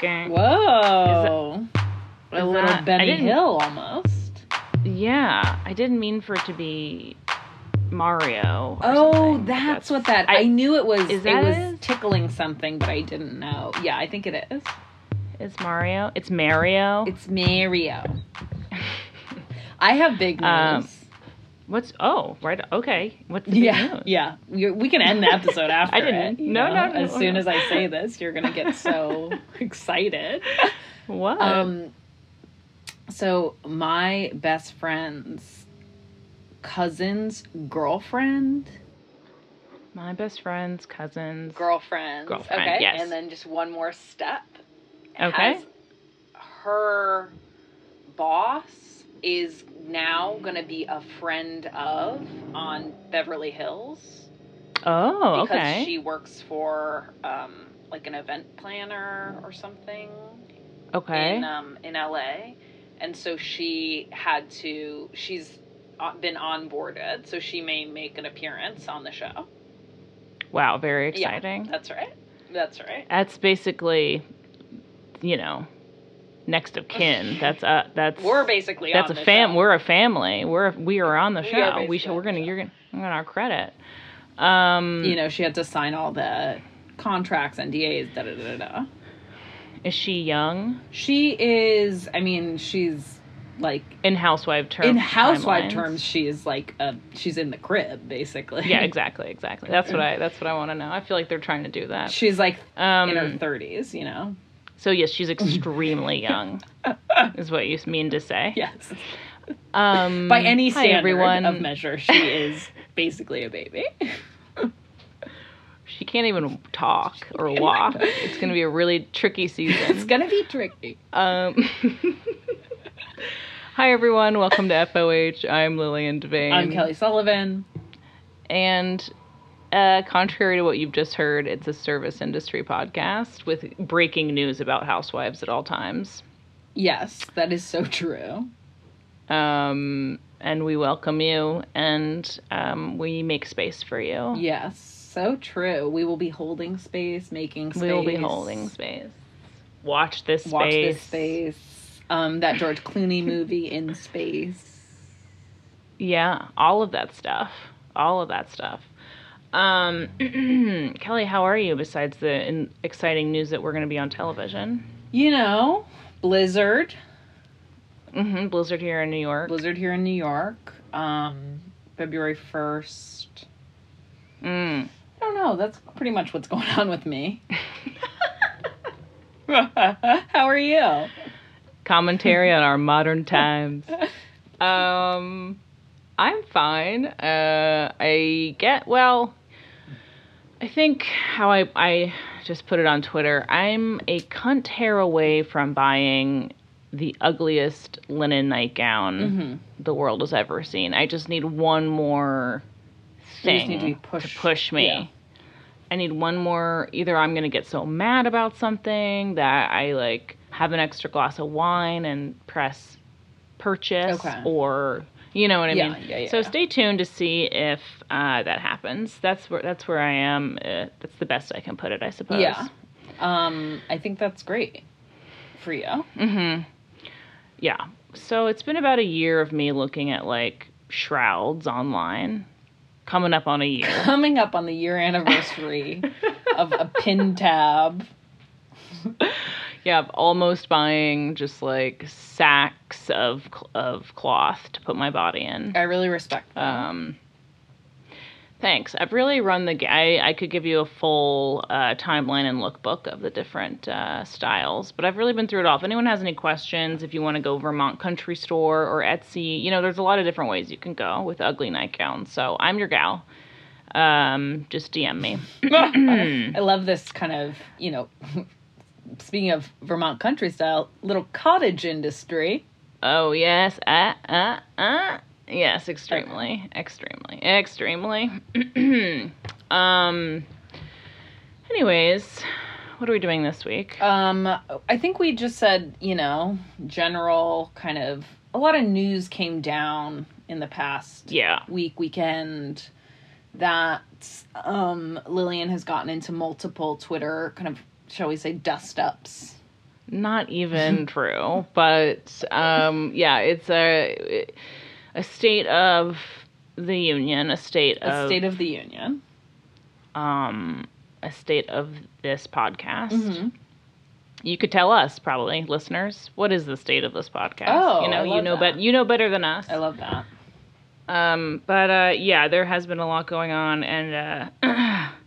Gang. Whoa. a is little that- Benny Hill almost. Yeah, I didn't mean for it to be Mario. Oh, something. that's, what that. I, I- knew it was. Is it that was it? tickling something, but I didn't know. Yeah, I think it is. It's Mario. It's Mario. It's Mario. I have big news. Um, What's oh right okay. What's the yeah, news? yeah. You're, we can end the episode after. I didn't. it, No, no, no, As soon no. as I say this, you're gonna get so excited. What? Um, so my best friend's cousin's girlfriend, My best friend's cousins. girlfriend, Girlfriend, okay, yes. and then just one more step. Okay. her boss is now going to be a friend of on Beverly Hills Oh, because okay. she works for um, like an event planner or something okay. in um, in LA, and so she had to. She's been onboarded, so she may make an appearance on the show. wow, very Yeah. exciting. That's right. That's right. That's basically, you know, next of kin. That's uh that's We're basically that's a the fam. show. We're a family. We're we are on the We show. we should. on We're gonna. You're gonna. I'm gonna our credit. Um, you know, she had to sign all the contracts, NDAs, da da da da. da. is she young She is. I mean, she's like in housewife terms? in housewife timelines? terms, she is like a, she's in the crib basically. Yeah, exactly, exactly. That's what I. That's what I want to know. I feel like they're trying to do that. she's like Um, in her thirties. You know. So yes, she's extremely young. is what you mean to say? Yes. Um, By any hi, standard everyone. of measure, she is basically a baby. She can't even talk or walk. It's going to be a really tricky season. it's gonna be tricky. Um, hi, everyone. Welcome to FOH. I'm Lillian Devane. I'm Kelly Sullivan. And uh, contrary to what you've just heard, it's a service industry podcast with breaking news about housewives at all times. Yes, that is so true. Um, and we welcome you and um, we make space for you. Yes, so true. We will be holding space, making space. We will be holding space. Watch this space. Watch this space. Um, that George Clooney movie in space. Yeah, all of that stuff. All of that stuff. Um, Kelly, how are you besides the in- exciting news that we're going to be on television? You know, Blizzard. hmm Blizzard here in New York. Blizzard here in New York. Um, February first. Mm. I don't know. That's pretty much what's going on with me. How are you? Commentary on our modern times. Um, I'm fine. Uh, I get well. I think how I I just put it on Twitter. I'm a cunt hair away from buying the ugliest linen nightgown Mm-hmm. the world has ever seen. I just need one more thing to be pushed- to push me. yeah. I need one more. Either I'm gonna get so mad about something that I like have an extra glass of wine and press purchase, Okay. or you know what I Yeah, mean. yeah, yeah. So stay tuned to see if uh, that happens. That's where that's where I am. Uh, that's the best I can put it, I suppose. Yeah. Um, I think that's great for you. Mm-hmm. Yeah. So it's been about a year of me looking at like shrouds online. Coming up on a year. Coming up on the year anniversary of a pin tab. yeah, of almost buying just like sacks of of cloth to put my body in. I really respect that. Um, thanks. I've really run the. I I could give you a full uh, timeline and lookbook of the different uh, styles, but I've really been through it all. If anyone has any questions, if you want to go Vermont Country Store or Etsy, you know, there's a lot of different ways you can go with ugly nightgowns. So I'm your gal. Um, just DM me. I love this kind of, you know, speaking of Vermont country style, little cottage industry. Oh yes, uh, uh, uh. Yes, extremely, extremely, extremely. um. Anyways, what are we doing this week? Um, I think we just said, you know, general kind of a lot of news came down in the past yeah. week, weekend that um Lillian has gotten into multiple Twitter kind of shall we say dust ups not even true. But um, yeah, it's a a state of the union, a state A of State of the Union. um, a state of this podcast. Mhm. You could tell us, probably, listeners, what is the state of this podcast? Oh, you know, you know, bet you know better than us. I love that. Um, but uh, yeah, there has been a lot going on, and uh,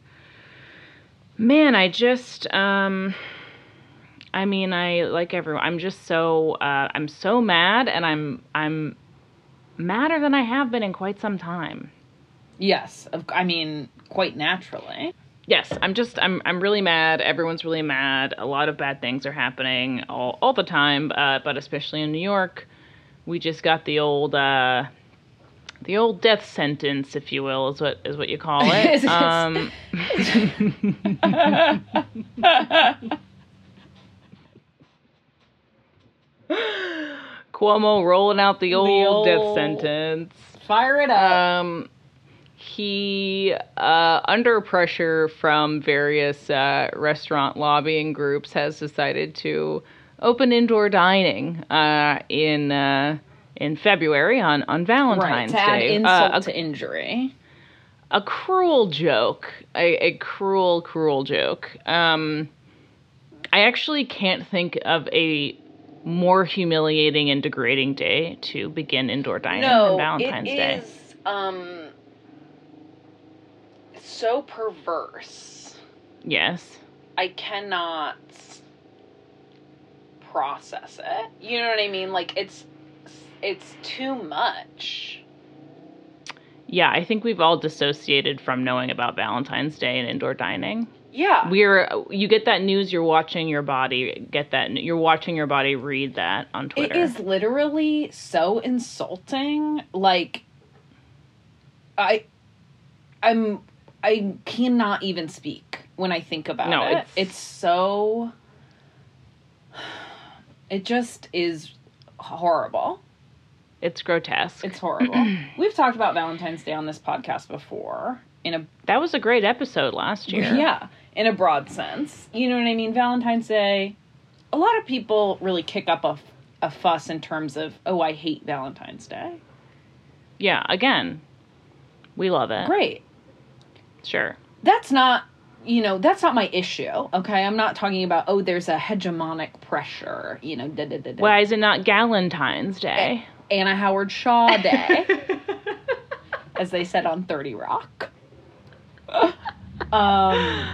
man, I just, um, I mean, I like everyone. I'm just so, uh, I'm so mad, and I'm, I'm madder than I have been in quite some time. Yes, of, I mean, quite naturally. Yes, I'm just, I'm, I'm really mad. Everyone's really mad. A lot of bad things are happening all, all the time, uh, but especially in New York, we just got the old. Uh, the old death sentence, if you will, is what is what you call it. Um, Cuomo rolling out the old, old- death sentence. Fire it up. Um, he, uh, under pressure from various uh, restaurant lobbying groups, has decided to open indoor dining uh, in uh, in February on on right. Valentine's To add Day. insult Uh, a to injury. a cruel joke, a, a cruel, cruel joke. Um, I actually can't think of a more humiliating and degrading day to begin indoor dining than Valentine's it Day. is, um, so perverse. Yes. I cannot process it. You know what I mean? Like it's it's too much. Yeah, I think we've all dissociated from knowing about Valentine's Day and indoor dining. Yeah. We're you get that news, you're watching your body get that you're watching your body read that on Twitter. It is literally so insulting. Like I I'm I cannot even speak when I think about No, it. it's- It's so it just is horrible. It's grotesque. It's horrible. We've talked about Valentine's Day on this podcast before in a that was a great episode last year. Yeah, in a broad sense. You know what I mean? Valentine's Day, a lot of people really kick up a, a fuss in terms of, oh, I hate Valentine's Day. Yeah, again, we love it. Great. Sure. That's not, you know, that's not my issue, okay? I'm not talking about, oh, there's a hegemonic pressure, you know, da da da da. Why is it not Galentine's eh, Day? Anna Howard Shaw Day, as they said on 30 Rock. um,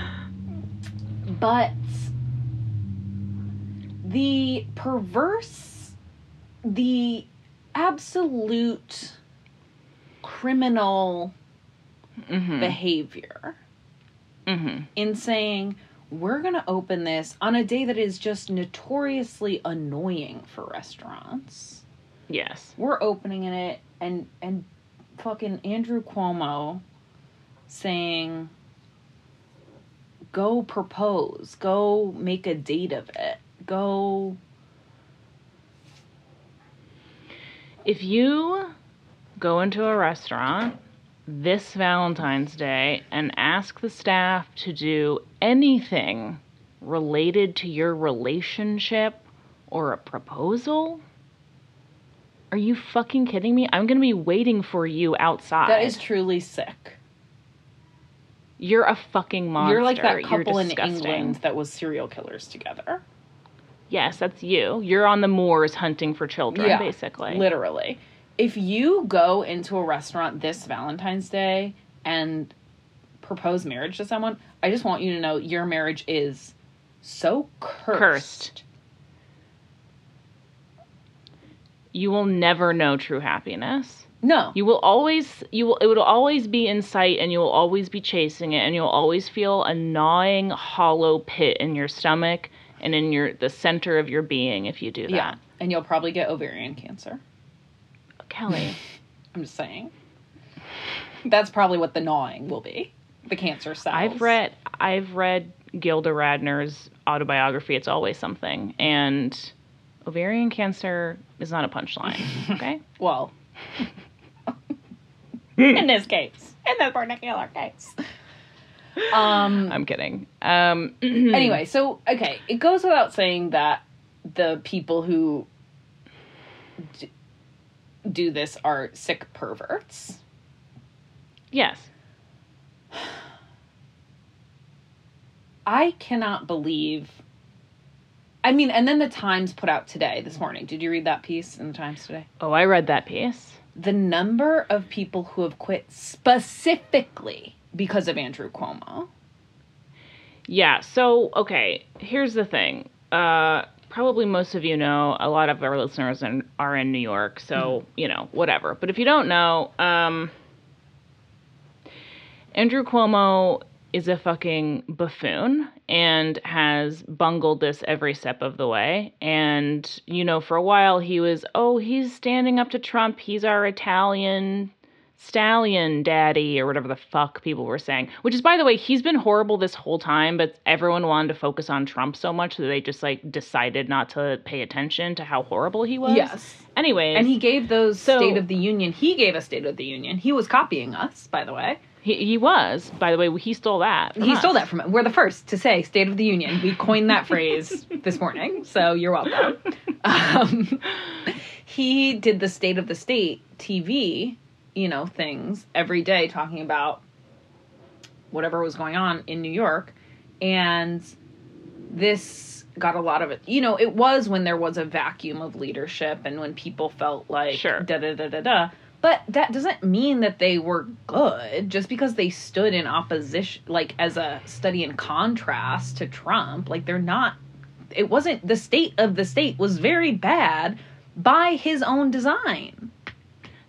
but the perverse, the absolute criminal mm-hmm. behavior mm-hmm. in saying, we're going to open this on a day that is just notoriously annoying for restaurants Yes. we're opening in it and and fucking Andrew Cuomo saying go propose, go make a date of it. Go If you go into a restaurant this Valentine's Day and ask the staff to do anything related to your relationship or a proposal, are you fucking kidding me? I'm going to be waiting for you outside. that is truly sick. You're a fucking monster. You're like that couple in. England that was serial killers together. Yes, that's you. You're on the moors hunting for children, Yeah, basically. Literally. If you go into a restaurant this Valentine's Day and propose marriage to someone, I just want you to know your marriage is so cursed. Cursed. You will never know true happiness. No. You will always you will it will always be in sight and you will always be chasing it and you'll always feel a gnawing hollow pit in your stomach and in your the center of your being if you do that. Yeah. And you'll probably get ovarian cancer. Kelly. I'm just saying. That's probably what the gnawing will be. The cancer cells. I've read I've read Gilda Radner's autobiography It's Always Something and ovarian cancer is not a punchline, okay? Well, in this case, in this particular case. Um. I'm kidding. Um anyway, so okay, it goes without saying that the people who d- do this are sick perverts. Yes. I cannot believe. I mean, and then the Times put out today, this morning. Did you read that piece in the Times today? Oh, I read that piece. The number of people who have quit specifically because of Andrew Cuomo. Yeah. So, okay, here's the thing. Uh, probably most of you know, a lot of our listeners in, are in New York, so, you know, whatever. But if you don't know, um, Andrew Cuomo is a fucking buffoon and has bungled this every step of the way. And, you know, for a while he was, oh, he's standing up to Trump. He's our Italian stallion daddy or whatever the fuck people were saying. Which is, by the way, he's been horrible this whole time, but everyone wanted to focus on Trump so much that they just like decided not to pay attention to how horrible he was. Yes. Anyways, And he gave those So- State of the Union. He gave a State of the Union. He was copying us, by the way. He, he was, by the way, he stole that. He us. stole that from it. We're the first to say State of the Union. We coined that phrase this morning, so you're welcome. Um, he did the State of the State TV, you know, things every day talking about whatever was going on in New York. And this got a lot of it. You know, it was when there was a vacuum of leadership and when people felt like Sure. da da da da da. But that doesn't mean that they were good just because they stood in opposition, like as a study in contrast to Trump. Like they're not, it wasn't, the state of the state was very bad by his own design.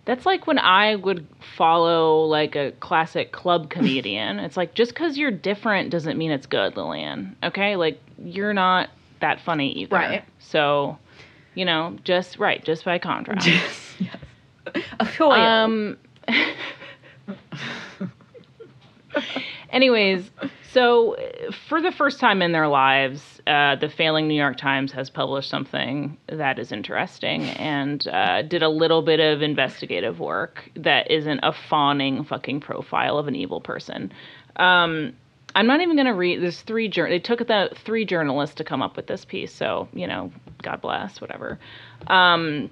That's like when I would follow like a classic club comedian. it's like just because you're different doesn't mean it's good, Lillian. Okay, like you're not that funny either. Right. So, you know, just right, just by contrast. um. anyways, so for the first time in their lives, uh, the failing New York Times has published something that is interesting and uh, did a little bit of investigative work that isn't a fawning fucking profile of an evil person. Um, I'm not even going to read. There's three. Jour- they took the three journalists to come up with this piece, so you know, God bless, whatever. Um,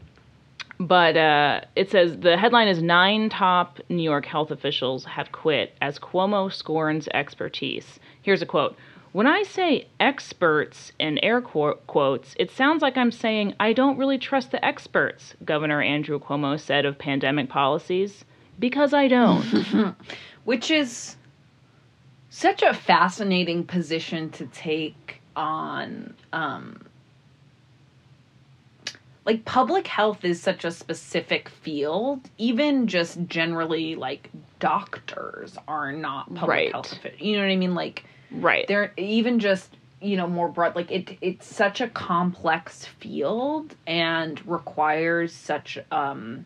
but uh, it says the headline is nine top New York health officials have quit as Cuomo scorns expertise. Here's a quote. When I say experts in air qu- quotes, it sounds like I'm saying I don't really trust the experts, Governor Andrew Cuomo said of pandemic policies. Because I don't. which is such a fascinating position to take on um like public health is such a specific field even just generally like doctors are not public Right. health officials you know what i mean like right. they're even just you know more broad like it it's such a complex field and requires such um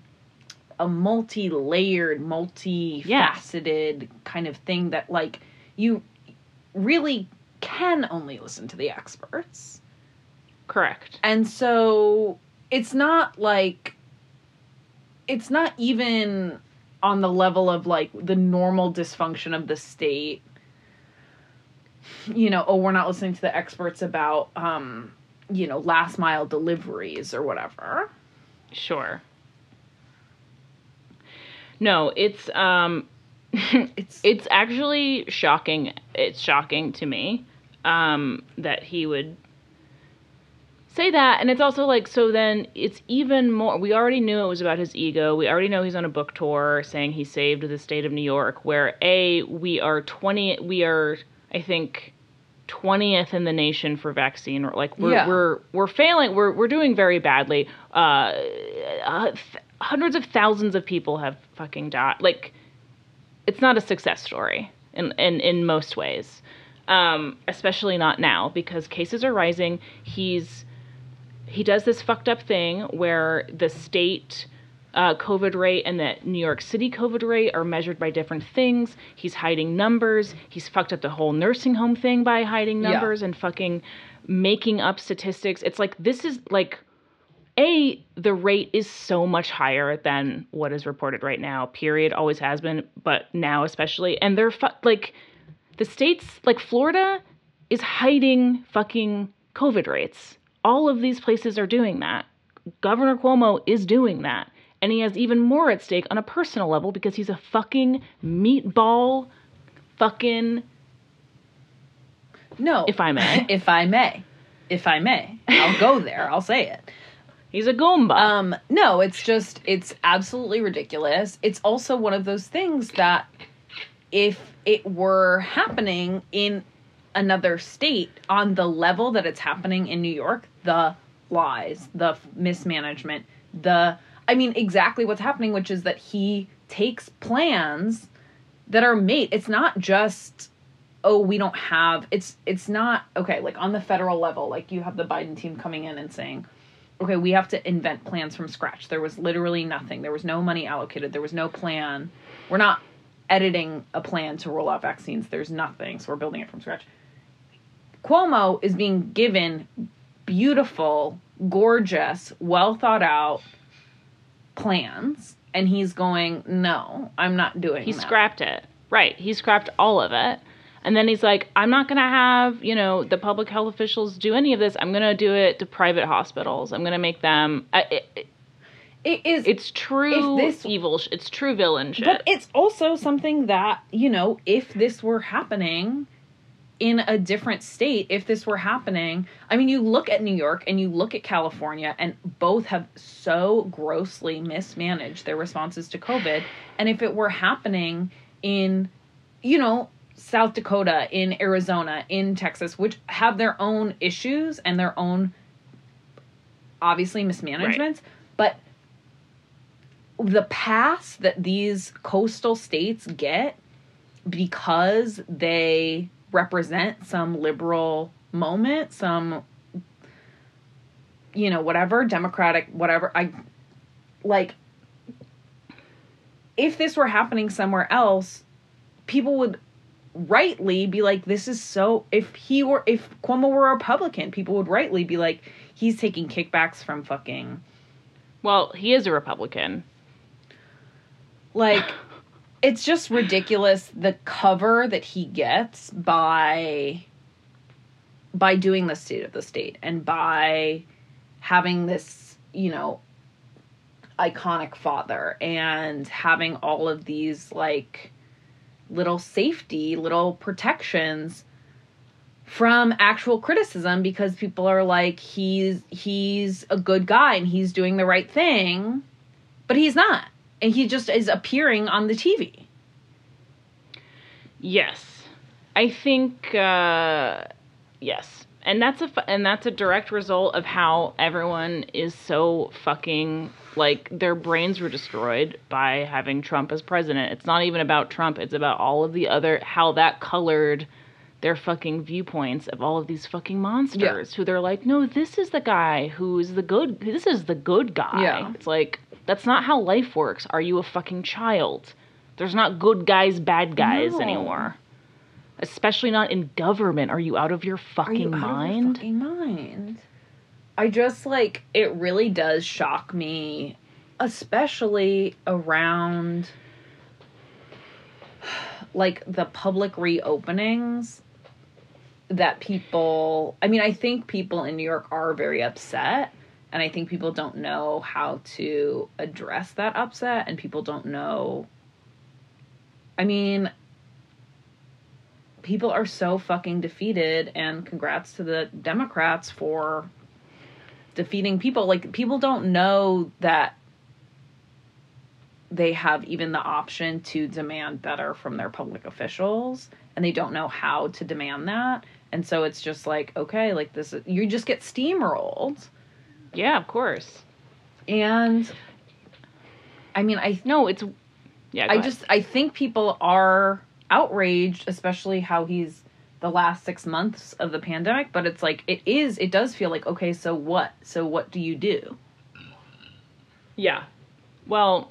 a multi-layered multi-faceted kind of thing that like you really can only listen to the experts Correct. and so it's not like it's not even on the level of like the normal dysfunction of the state. You know, oh, we're not listening to the experts about um, you know, last mile deliveries or whatever. Sure. No, it's um It's it's actually shocking. It's shocking to me um, that he would say that, and it's also like so. Then it's even more. We already knew it was about his ego. We already know he's on a book tour saying he saved the state of New York. Where a we are twenty. We are I think. 20th in the nation for vaccine like we're Yeah. we're we're failing we're we're doing very badly uh, uh th- hundreds of thousands of people have fucking died like it's not a success story in in, in most ways. Um, especially not now because cases are rising. He's he does this fucked up thing where the state uh, COVID rate and the New York City COVID rate are measured by different things. He's hiding numbers. He's fucked up the whole nursing home thing by hiding Yeah. numbers and fucking making up statistics. It's like this is like a the rate is so much higher than what is reported right now period always has been but now especially and they're fu- like the states like florida is hiding fucking covid rates All of these places are doing that. Governor Cuomo is doing that. And he has even more at stake on a personal level because he's a fucking meatball fucking No. if I may. if I may. If I may. I'll go there. I'll say it. He's a Goomba. Um, no, it's just it's absolutely ridiculous. It's also one of those things that if it were happening in another state on the level that it's happening in New York, the lies, the mismanagement, the I mean exactly what's happening, which is that he takes plans that are made. It's not just oh we don't have it's it's not okay like on the federal level like you have the Biden team coming in and saying okay, we have to invent plans from scratch. There was literally nothing. There was no money allocated. There was no plan. We're not editing a plan to roll out vaccines. There's nothing. So we're building it from scratch. Cuomo is being given beautiful, gorgeous, well thought out plans. And he's going, no, I'm not doing he that. scrapped it. Right. He scrapped all of it. And then he's like, I'm not going to have, you know, the public health officials do any of this. I'm going to do it to private hospitals. I'm going to make them. I, it, it is it's true this- evil. Sh- it's true villain shit. But it's also something that, you know, if this were happening in a different state, if this were happening, I mean, you look at New York and you look at California, and both have so grossly mismanaged their responses to COVID. And if it were happening in, you know, South Dakota, in Arizona, in Texas, which have their own issues and their own obviously mismanagements, but the pass that these coastal states get because they represent some liberal moment, some you know, whatever, democratic, whatever. I like if this were happening somewhere else, people would rightly be like this is so if he were if Cuomo were a Republican, people would rightly be like he's taking kickbacks from fucking well, he is a Republican. like it's just ridiculous the cover that he gets by by doing the state of the state and by having this you know iconic father and having all of these like little safety little protections from actual criticism because people are like he's he's a good guy and he's doing the right thing but he's not and he just is appearing on the TV. Yes, I think uh, yes, and that's a fu- and that's a direct result of how everyone is so fucking like their brains were destroyed by having Trump as president. It's not even about Trump; it's about all of the other how that colored their fucking viewpoints of all of these fucking monsters who they're like, no, this is the guy who's the good. This is the good guy. Yeah. It's like that's not how life works. Are you a fucking child? There's not good guys, bad guys No. anymore. Especially not in government. Are you out of your Are you fucking out of your mind? fucking mind? I just like it really does shock me, especially around like the public reopenings that people I mean I think people in New York are very upset and I think people don't know how to address that upset and people don't know I mean people are so fucking defeated and congrats to the Democrats for defeating people. Like people don't know that they have even the option to demand better from their public officials and they don't know how to demand that. And so it's just like okay like this you just get steamrolled Yeah, of course. and i mean i No, it's yeah. I ahead. just I think people are outraged, especially how he's the last six months of the pandemic. But it's like it is. It does feel like okay. So what? So what do you do? Yeah. Well,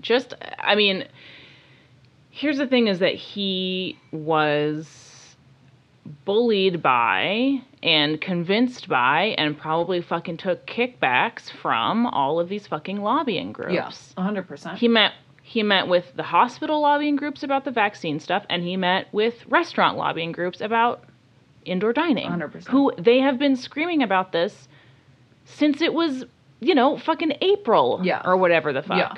just, I mean, here's the thing is that he was bullied by and convinced by and probably fucking took kickbacks from all of these fucking lobbying groups. Yes, hundred percent. He met he met with the hospital lobbying groups about the vaccine stuff and he met with restaurant lobbying groups about indoor dining. 100%. Who they have been screaming about this since it was, you know, fucking April Yeah. or whatever the fuck. Yeah.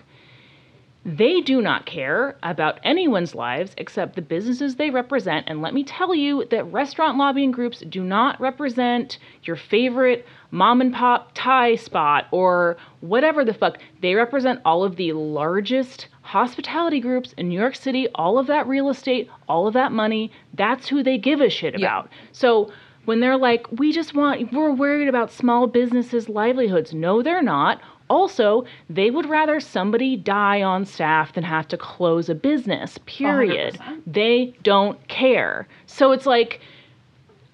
They do not care about anyone's lives except the businesses they represent. And let me tell you that restaurant lobbying groups do not represent your favorite mom and pop Thai spot or whatever the fuck. They represent all of the largest hospitality groups in New York City, all of that real estate, all of that money. That's who they give a shit Yeah. about. So when they're like, we just want, we're worried about small businesses' livelihoods. No, they're not. Also, they would rather somebody die on staff than have to close a business, period. 100%. They don't care. So it's like,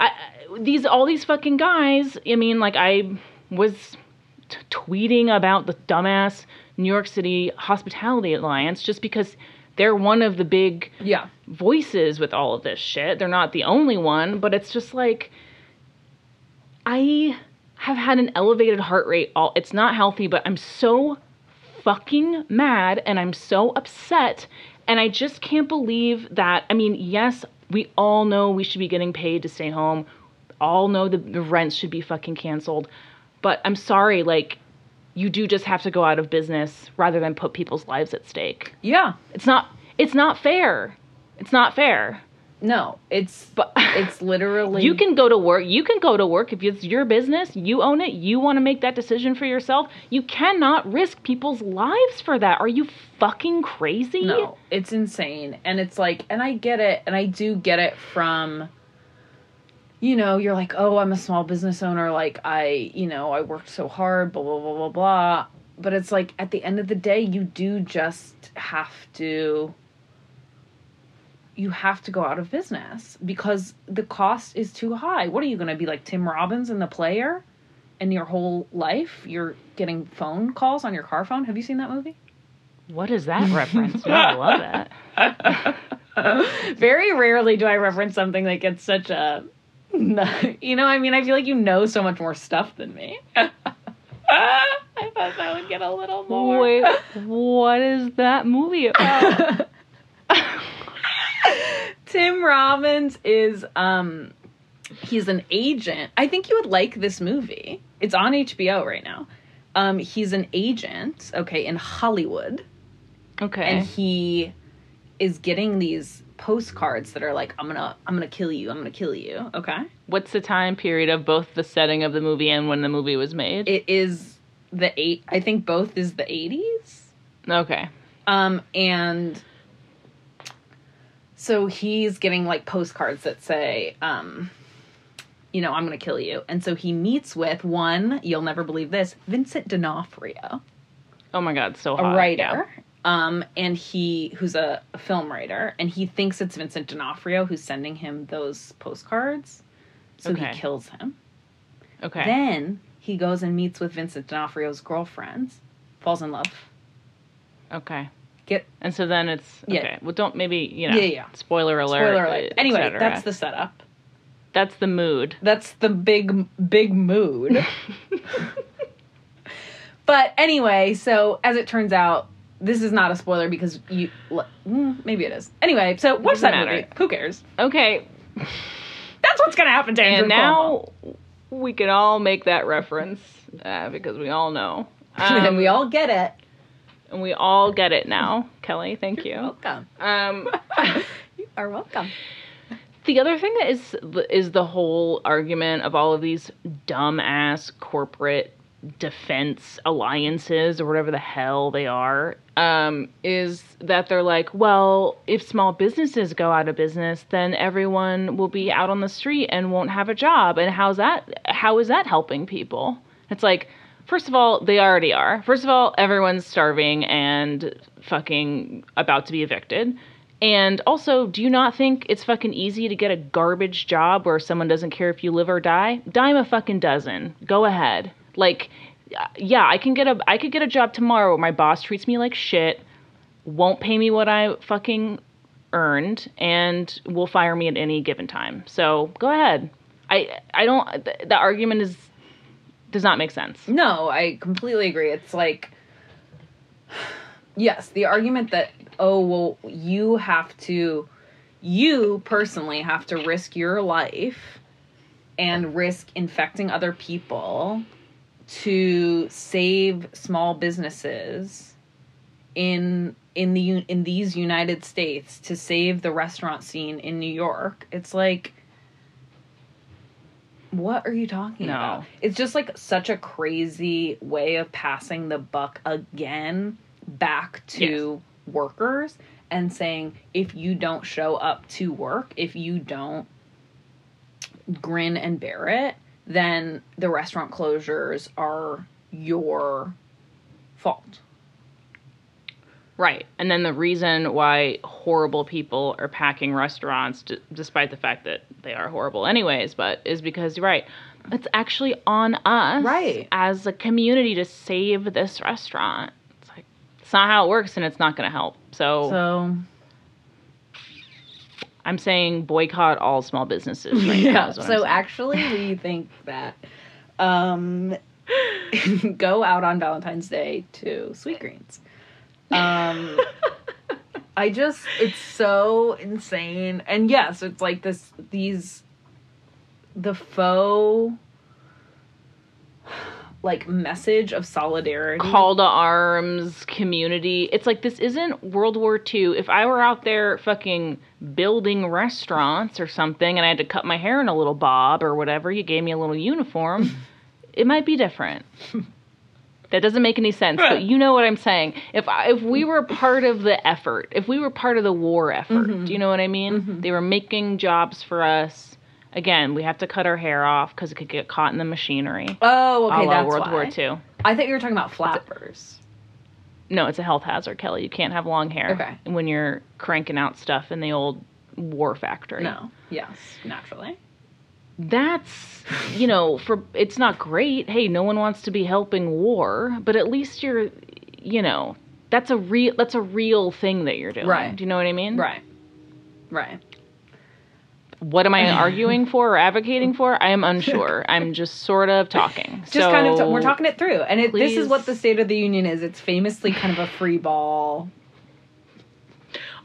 I, these, all these fucking guys, I mean, like, I was t- tweeting about the dumbass New York City Hospitality Alliance just because they're one of the big Yeah. voices with all of this shit. They're not the only one, but it's just like I have had an elevated heart rate all it's not healthy, but I'm so fucking mad and I'm so upset and I just can't believe that I mean, yes, we all know we should be getting paid to stay home. All know the, the rents should be fucking canceled. But I'm sorry, like you do just have to go out of business rather than put people's lives at stake. Yeah. It's not it's not fair. It's not fair. No, it's But it's literally you can go to work. You can go to work if it's your business. You own it. You want to make that decision for yourself. You cannot risk people's lives for that. Are you fucking crazy? No, it's insane. And it's like, and I get it, and I do get it from, you know, you're like, oh, I'm a small business owner. Like, I, you know, I worked so hard, blah, blah, blah, blah, blah. But it's like, at the end of the day, you do just have to, you have to go out of business because the cost is too high. What are you going to be like Tim Robbins in The Player? And your whole life, you're getting phone calls on your car phone. Have you seen that movie? What is that reference? No, I love that. Very rarely do I reference something that gets such a. You know, I mean, I feel like you know so much more stuff than me. I thought that would get a little more. Wait, what is that movie about? Tim Robbins is um he's an agent. I think you would like this movie. It's on HBO right now. Um he's an agent, okay, in Hollywood. Okay. and he is getting these postcards that are like i'm gonna i'm gonna kill you i'm gonna kill you okay What's the time period of both the setting of the movie and when the movie was made? it is the eight i think both is the 80s okay. um and so he's getting like postcards that say um you know i'm gonna kill you and so he meets with one you'll never believe this vincent d'onofrio Oh my god, so a writer. Yeah. Um, and he, who's a, a film writer, and he thinks it's Vincent D'Onofrio who's sending him those postcards. So Okay. he kills him. Okay. Then he goes and meets with Vincent D'Onofrio's girlfriend, falls in love. okay. Get And so then it's Yeah. okay. Well, don't maybe you know. Yeah, yeah. Spoiler alert. spoiler alert. Anyway, that's the setup. that's the mood. That's the big big mood. but anyway, so as it turns out, this is not a spoiler because you mm, maybe it is. Anyway, so what's that matter. movie? Who cares? Okay, That's what's gonna happen to Andrew and Cuomo. now we can all make that reference uh, because we all know. and Um, we all get it. And we all get it now. Kelly, thank You're you. Welcome. Um, you are welcome. the other thing that is is the whole argument of all of these dumbass corporate defense alliances or whatever the hell they are um, is that they're like, well, if small businesses go out of business, then everyone will be out on the street and won't have a job. And how's that? How is that helping people? It's like, first of all, they already are. First of all, everyone's starving and fucking about to be evicted. And also, do you not think it's fucking easy to get a garbage job where someone doesn't care if you live or die? Dime a fucking dozen. Go ahead. Like, yeah, I can get a I could get a job tomorrow where my boss treats me like shit, won't pay me what I fucking earned, and will fire me at any given time. So go ahead. I I don't. The, the argument is does not make sense. No, I completely agree. It's like, yes, the argument that, oh, well, you have to, you personally have to risk your life and risk infecting other people to save small businesses in in the in these United States to save the restaurant scene in New York. It's like what are you talking No. about? It's just like such a crazy way of passing the buck again back to workers and saying if you don't show up to work, if you don't grin and bear it, then the restaurant closures are your fault. Right. And then the reason why horrible people are packing restaurants, d- despite the fact that they are horrible anyways, but is because, you're right, it's actually on us Right. as a community to save this restaurant. It's like, it's not how it works and it's not going to help. So, So I'm saying boycott all small businesses right yeah. So actually, we think that um, go out on Valentine's Day to Sweetgreens. Um, I just it's so insane, and yes, it's like this these the faux like message of solidarity. call to arms community. It's like this isn't World War II. If I were out there fucking building restaurants or something and I had to cut my hair in a little bob or whatever, you gave me a little uniform, it might be different. That doesn't make any sense, but you know what I'm saying. If I, if we were part of the effort, if we were part of the war effort, mm-hmm. do you know what I mean? Mm-hmm. They were making jobs for us. Again, we have to cut our hair off because it could get caught in the machinery. Oh, okay, that's World why. War II. I thought you were talking about flappers. No, it's a health hazard, Kelly. You can't have long hair Okay. when you're cranking out stuff in the old war factory. No. Yes, naturally. That's, you know, for it's not great. Hey, no one wants to be helping war, but at least you're, you know, that's a real that's a real thing that you're doing. Right. Do you know what I mean? Right. Right. What am I arguing for or advocating for? I am unsure. I'm just sort of talking. Just kind of, So, we're talking it through. And it, this is what the State of the Union is. It's famously kind of a free ball.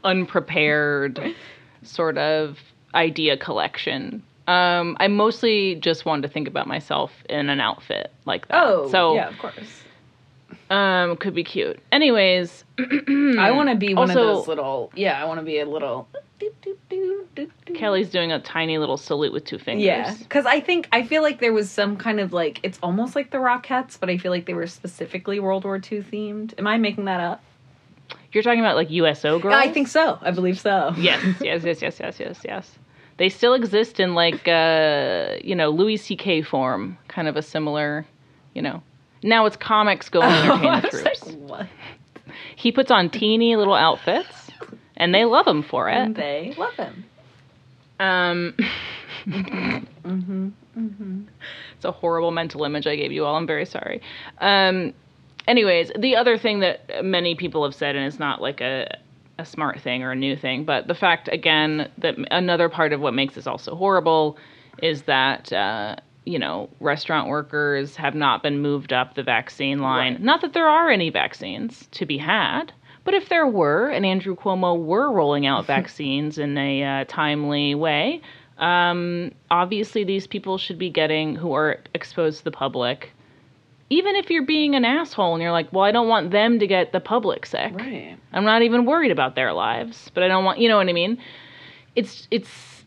unprepared sort of idea collection. Um, I mostly just wanted to think about myself in an outfit like that. Oh, so yeah, of course. um, could be cute. Anyways, I want to be one of those little, yeah, I want to be a little. Kelly's doing a tiny little salute with two fingers. Yeah, because I think I feel like there was some kind of like it's almost like the Rockettes, but I feel like they were specifically World War II themed. Am I making that up? You're talking about like USO girls. I think so. I believe so. Yes, yes, yes, yes, yes, yes, yes. They still exist in like uh, you know Louis C.K. form, kind of a similar, you know. Now it's comics going and entertain I the troops. like, what? He puts on teeny little outfits, and they love him for And it. they love him. Um, Mm-hmm. Mm-hmm. it's a horrible mental image I gave you all. I'm very sorry. Um, anyways, the other thing that many people have said, and it's not like a a smart thing or a new thing, but the fact again that another part of what makes this also horrible is that. Uh, you know, restaurant workers have not been moved up the vaccine line. Right. Not that there are any vaccines to be had, but if there were, and Andrew Cuomo were rolling out vaccines in a uh, timely way, um, obviously these people should be getting who are exposed to the public. Even if you're being an asshole and you're like, well, I don't want them to get the public sick. Right. I'm not even worried about their lives, but I don't want, you know what I mean? It's it's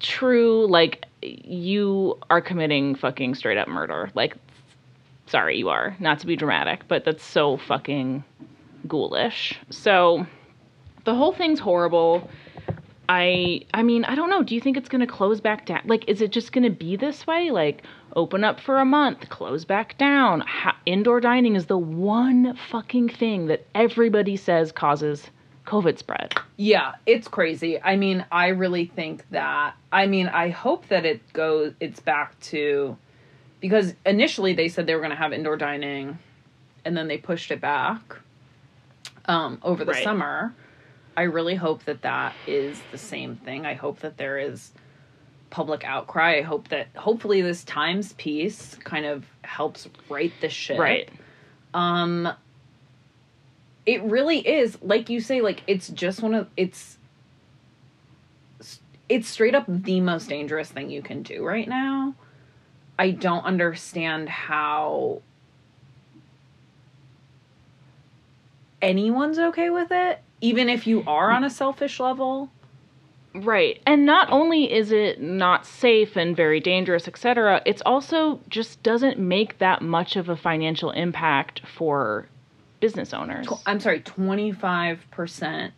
true like you are committing fucking straight up murder. Like sorry, you are. Not to be dramatic, but that's so fucking ghoulish. So the whole thing's horrible. I I mean, I don't know. Do you think it's going to close back down? Like is it just going to be this way? Like open up for a month, close back down. Ha- indoor dining is the one fucking thing that everybody says causes COVID spread. Yeah, it's crazy. I mean, I really think that I mean, I hope that it goes it's back to because initially they said they were going to have indoor dining and then they pushed it back um over the Right. summer. I really hope that that is the same thing. I hope that there is public outcry. I hope that hopefully this Times piece kind of helps right this ship. Right. Um it really is like you say like it's just one of it's it's straight up the most dangerous thing you can do right now I don't understand how anyone's okay with it, even if you are on a selfish level. Right. And not only is it not safe and very dangerous, etc., it's also just doesn't make that much of a financial impact for business owners. I'm sorry, 25%.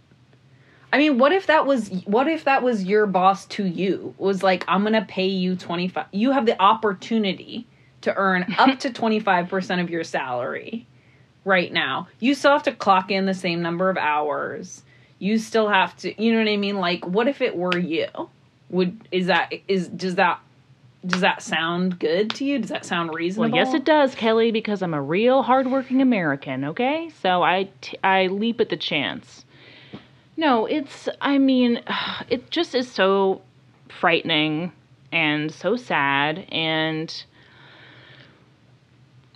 I mean, what if that was what if that was your boss to you? Was like, I'm going to pay you 25 You have the opportunity to earn up to 25% of your salary right now. You still have to clock in the same number of hours. You still have to, you know what I mean? Like, what if it were you? Would is that is does that does that sound good to you? Does that sound reasonable? Well, yes, it does, Kelly, because I'm a real hardworking American. Okay, so I t- I leap at the chance. No, it's. I mean, it just is so frightening and so sad and.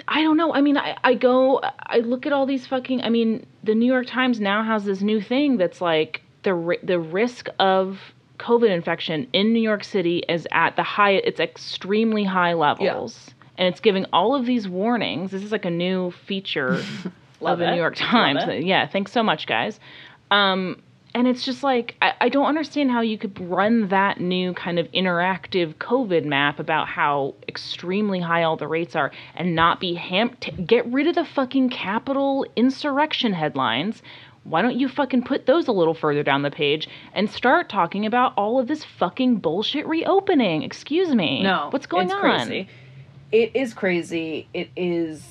I don't know. I mean, I, I go, I look at all these fucking. I mean, the New York Times now has this new thing that's like the the risk of COVID infection in New York City is at the high. It's extremely high levels, and it's giving all of these warnings. This is like a new feature of the. New York Times. Yeah, thanks so much, guys. Um, and it's just like I, I don't understand how you could run that new kind of interactive COVID map about how extremely high all the rates are and not be ham. T- get rid of the fucking Capitol insurrection headlines. Why don't you fucking put those a little further down the page and start talking about all of this fucking bullshit reopening? Excuse me. No. what's going it's on? Crazy. It is crazy. It is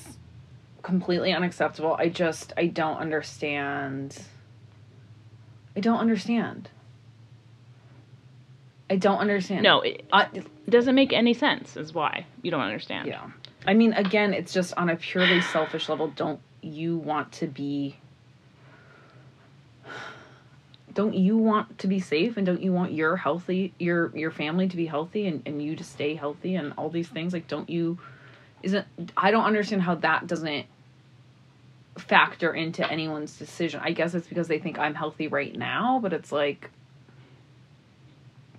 completely unacceptable. I just I don't understand. I don't understand. I don't understand. No, it, I, doesn't make any sense. Is why you don't understand. yeah. I mean, again, it's just on a purely selfish level. Don't you want to be? Don't you want to be safe and don't you want your healthy your your family to be healthy and, and you to stay healthy and all these things like don't you isn't I don't understand how that doesn't factor into anyone's decision. I guess it's because they think I'm healthy right now, but it's like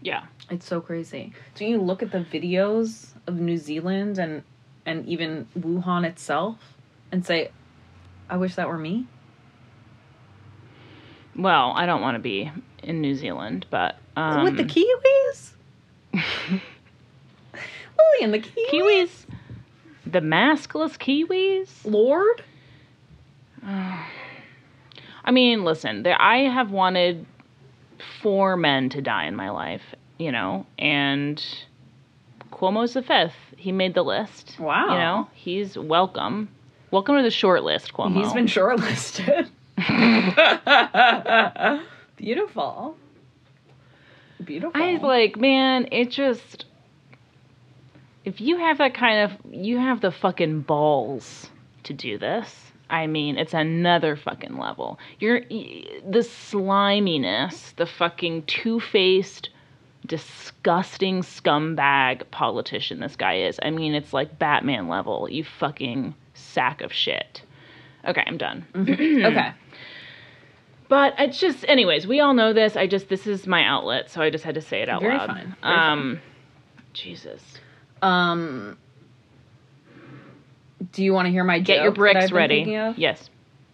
Yeah. it's so crazy. So you look at the videos of New Zealand and and even Wuhan itself and say, I wish that were me. Well, I don't want to be in New Zealand, but um, With the Kiwis? Lily and the Kiwis? Kiwis, the maskless Kiwis. Lord? I mean, listen, there, I have wanted four men to die in my life, you know, and Cuomo's the fifth. He made the list. Wow. You know, he's welcome. Welcome to the short list, Cuomo. He's been shortlisted. Beautiful. Beautiful. I was like, man, it just. If you have that kind of. You have the fucking balls to do this. I mean, it's another fucking level. You're. The sliminess, the fucking two faced, disgusting scumbag politician this guy is. I mean, it's like Batman level. You fucking sack of shit. Okay, I'm done. okay. But it's just, anyways, we all know this. I just, this is my outlet, so I just had to say it out Very loud. very um, Jesus. Um Do you want to hear my Get your bricks ready. Yes.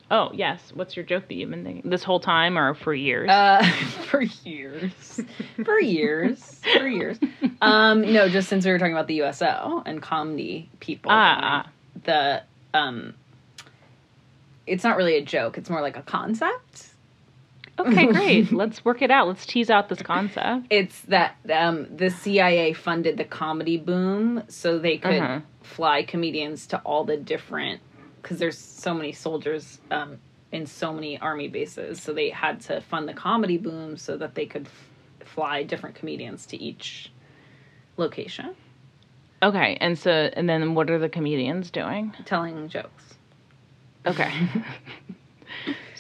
Oh, yes. What's your joke that you've been thinking this whole time or for years? Uh, for years, for years, for years. Um, no, just since we were talking about the USO and comedy people, Ah, the um, it's not really a joke; it's more like a concept. Okay, great. Let's work it out. Let's tease out this concept. It's that um, the CIA funded the comedy boom so they could Uh-huh. fly comedians to all the different because there's so many soldiers um, in so many army bases, so they had to fund the comedy boom so that they could f- fly different comedians to each location Okay, and so, and then what are the comedians doing? telling jokes. Okay.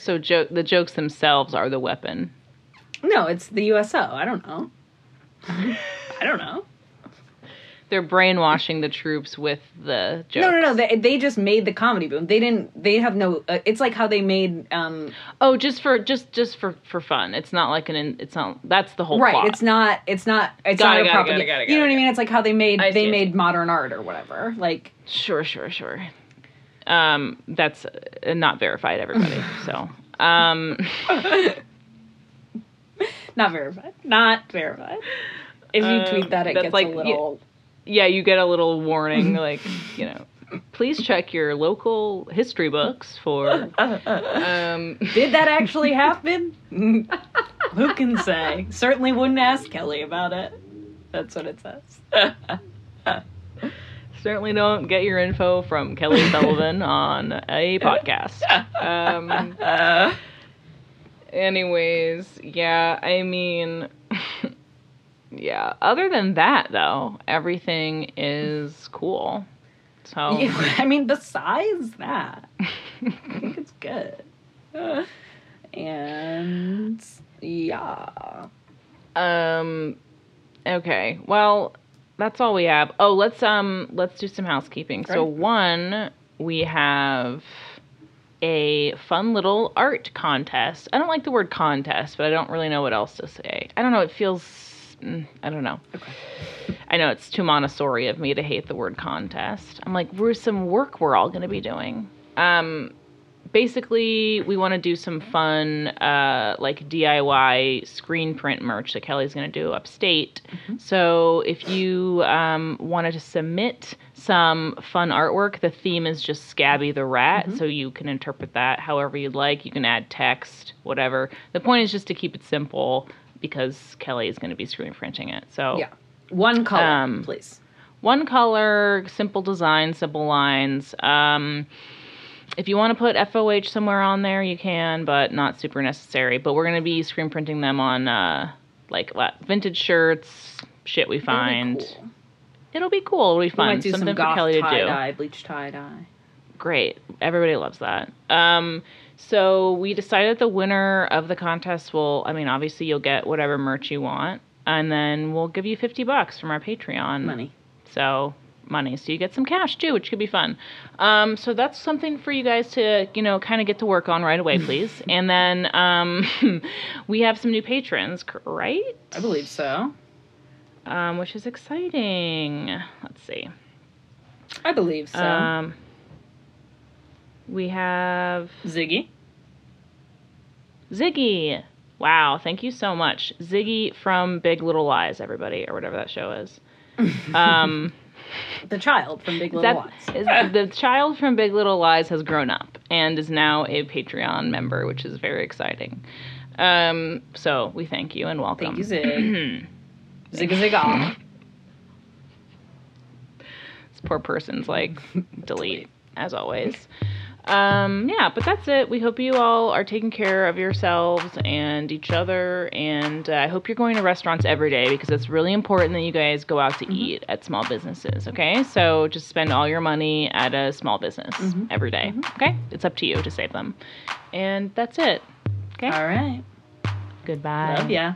so, joke the jokes themselves are the weapon. No, it's the USO. I don't know. I don't know. they're brainwashing the troops with the jokes. No, no, no. They, they just made the comedy boom. They didn't. They have no. Uh, it's like how they made. um Oh, just for just just for for fun. It's not like an. It's not. That's the whole Right. plot. It's not. It's not. It's Got not it, a it, propaganda. got it, got it, you know what I mean? It's like how they made. I they made modern art or whatever. Like. Sure, sure, sure. Um, that's uh, not verified, everybody. so, um, Not verified. Not verified. If you Um, tweet that, it gets like- a yeah. little. yeah, you get a little warning, like you know, please check your local history books for. Um, Did that actually happen? Who can say? Certainly wouldn't ask Kelly about it. That's what it says. Certainly don't get your info from Kelly Sullivan on a podcast. Um, anyways, yeah, I mean, yeah. Other than that, though, everything is cool. So Yeah, I mean, besides that, I think it's good. And yeah. Um okay. Well, that's all we have. Oh, let's um let's do some housekeeping. So one, we have a fun little art contest. I don't like the word contest, but I don't really know what else to say. I don't know, it feels mm, I don't know. Okay. I know it's too Montessori of me to hate the word contest. I'm like, we're some work we're all going to be doing. Um, basically, we want to do some fun, uh, like DIY screen print merch that Kelly's going to do upstate. So if you um, wanted to submit some fun artwork, the theme is just Scabby the Rat. So you can interpret that however you'd like. You can add text, whatever. The point is just to keep it simple because Kelly is going to be screen printing it. So Yeah. One color, Um, please. one color, simple design, simple lines. Um, if you want to put FOH somewhere on there, you can, but not super necessary. But we're going to be screen printing them on uh, like what, vintage shirts, shit we find. Cool. It'll be cool. It'll be We fun. might do Something some for goth Kelly to tie do. dye, bleach tie dye. Great. Everybody loves that. Um, so we decided the winner of the contest will, I mean, obviously you'll get whatever merch you want, and then we'll give you 50 bucks from our Patreon. Money. So money. So you get some cash too, which could be fun. Um, so that's something for you guys to, you know, kind of get to work on right away, please. and then um, we have some new patrons, right? I believe so. Um, which is exciting. Let's see. I believe so. Um, we have Ziggy. Ziggy. Wow, thank you so much. Ziggy from Big Little Lies, everybody, or whatever that show is. Um, The child from Big Little that, Lies. is, the child from Big Little Lies has grown up and is now a Patreon member, which is very exciting. Um, so we thank you and welcome. Thank you, Zig. Zigga zigga. this poor person's like delete as always. Um, yeah, but that's it. We hope you all are taking care of yourselves and each other, and uh, I hope you're going to restaurants every day because it's really important that you guys go out to eat at small businesses. Okay, so just spend all your money at a small business every day, Okay, it's up to you to save them, and that's it. Okay, All right. goodbye. Love ya.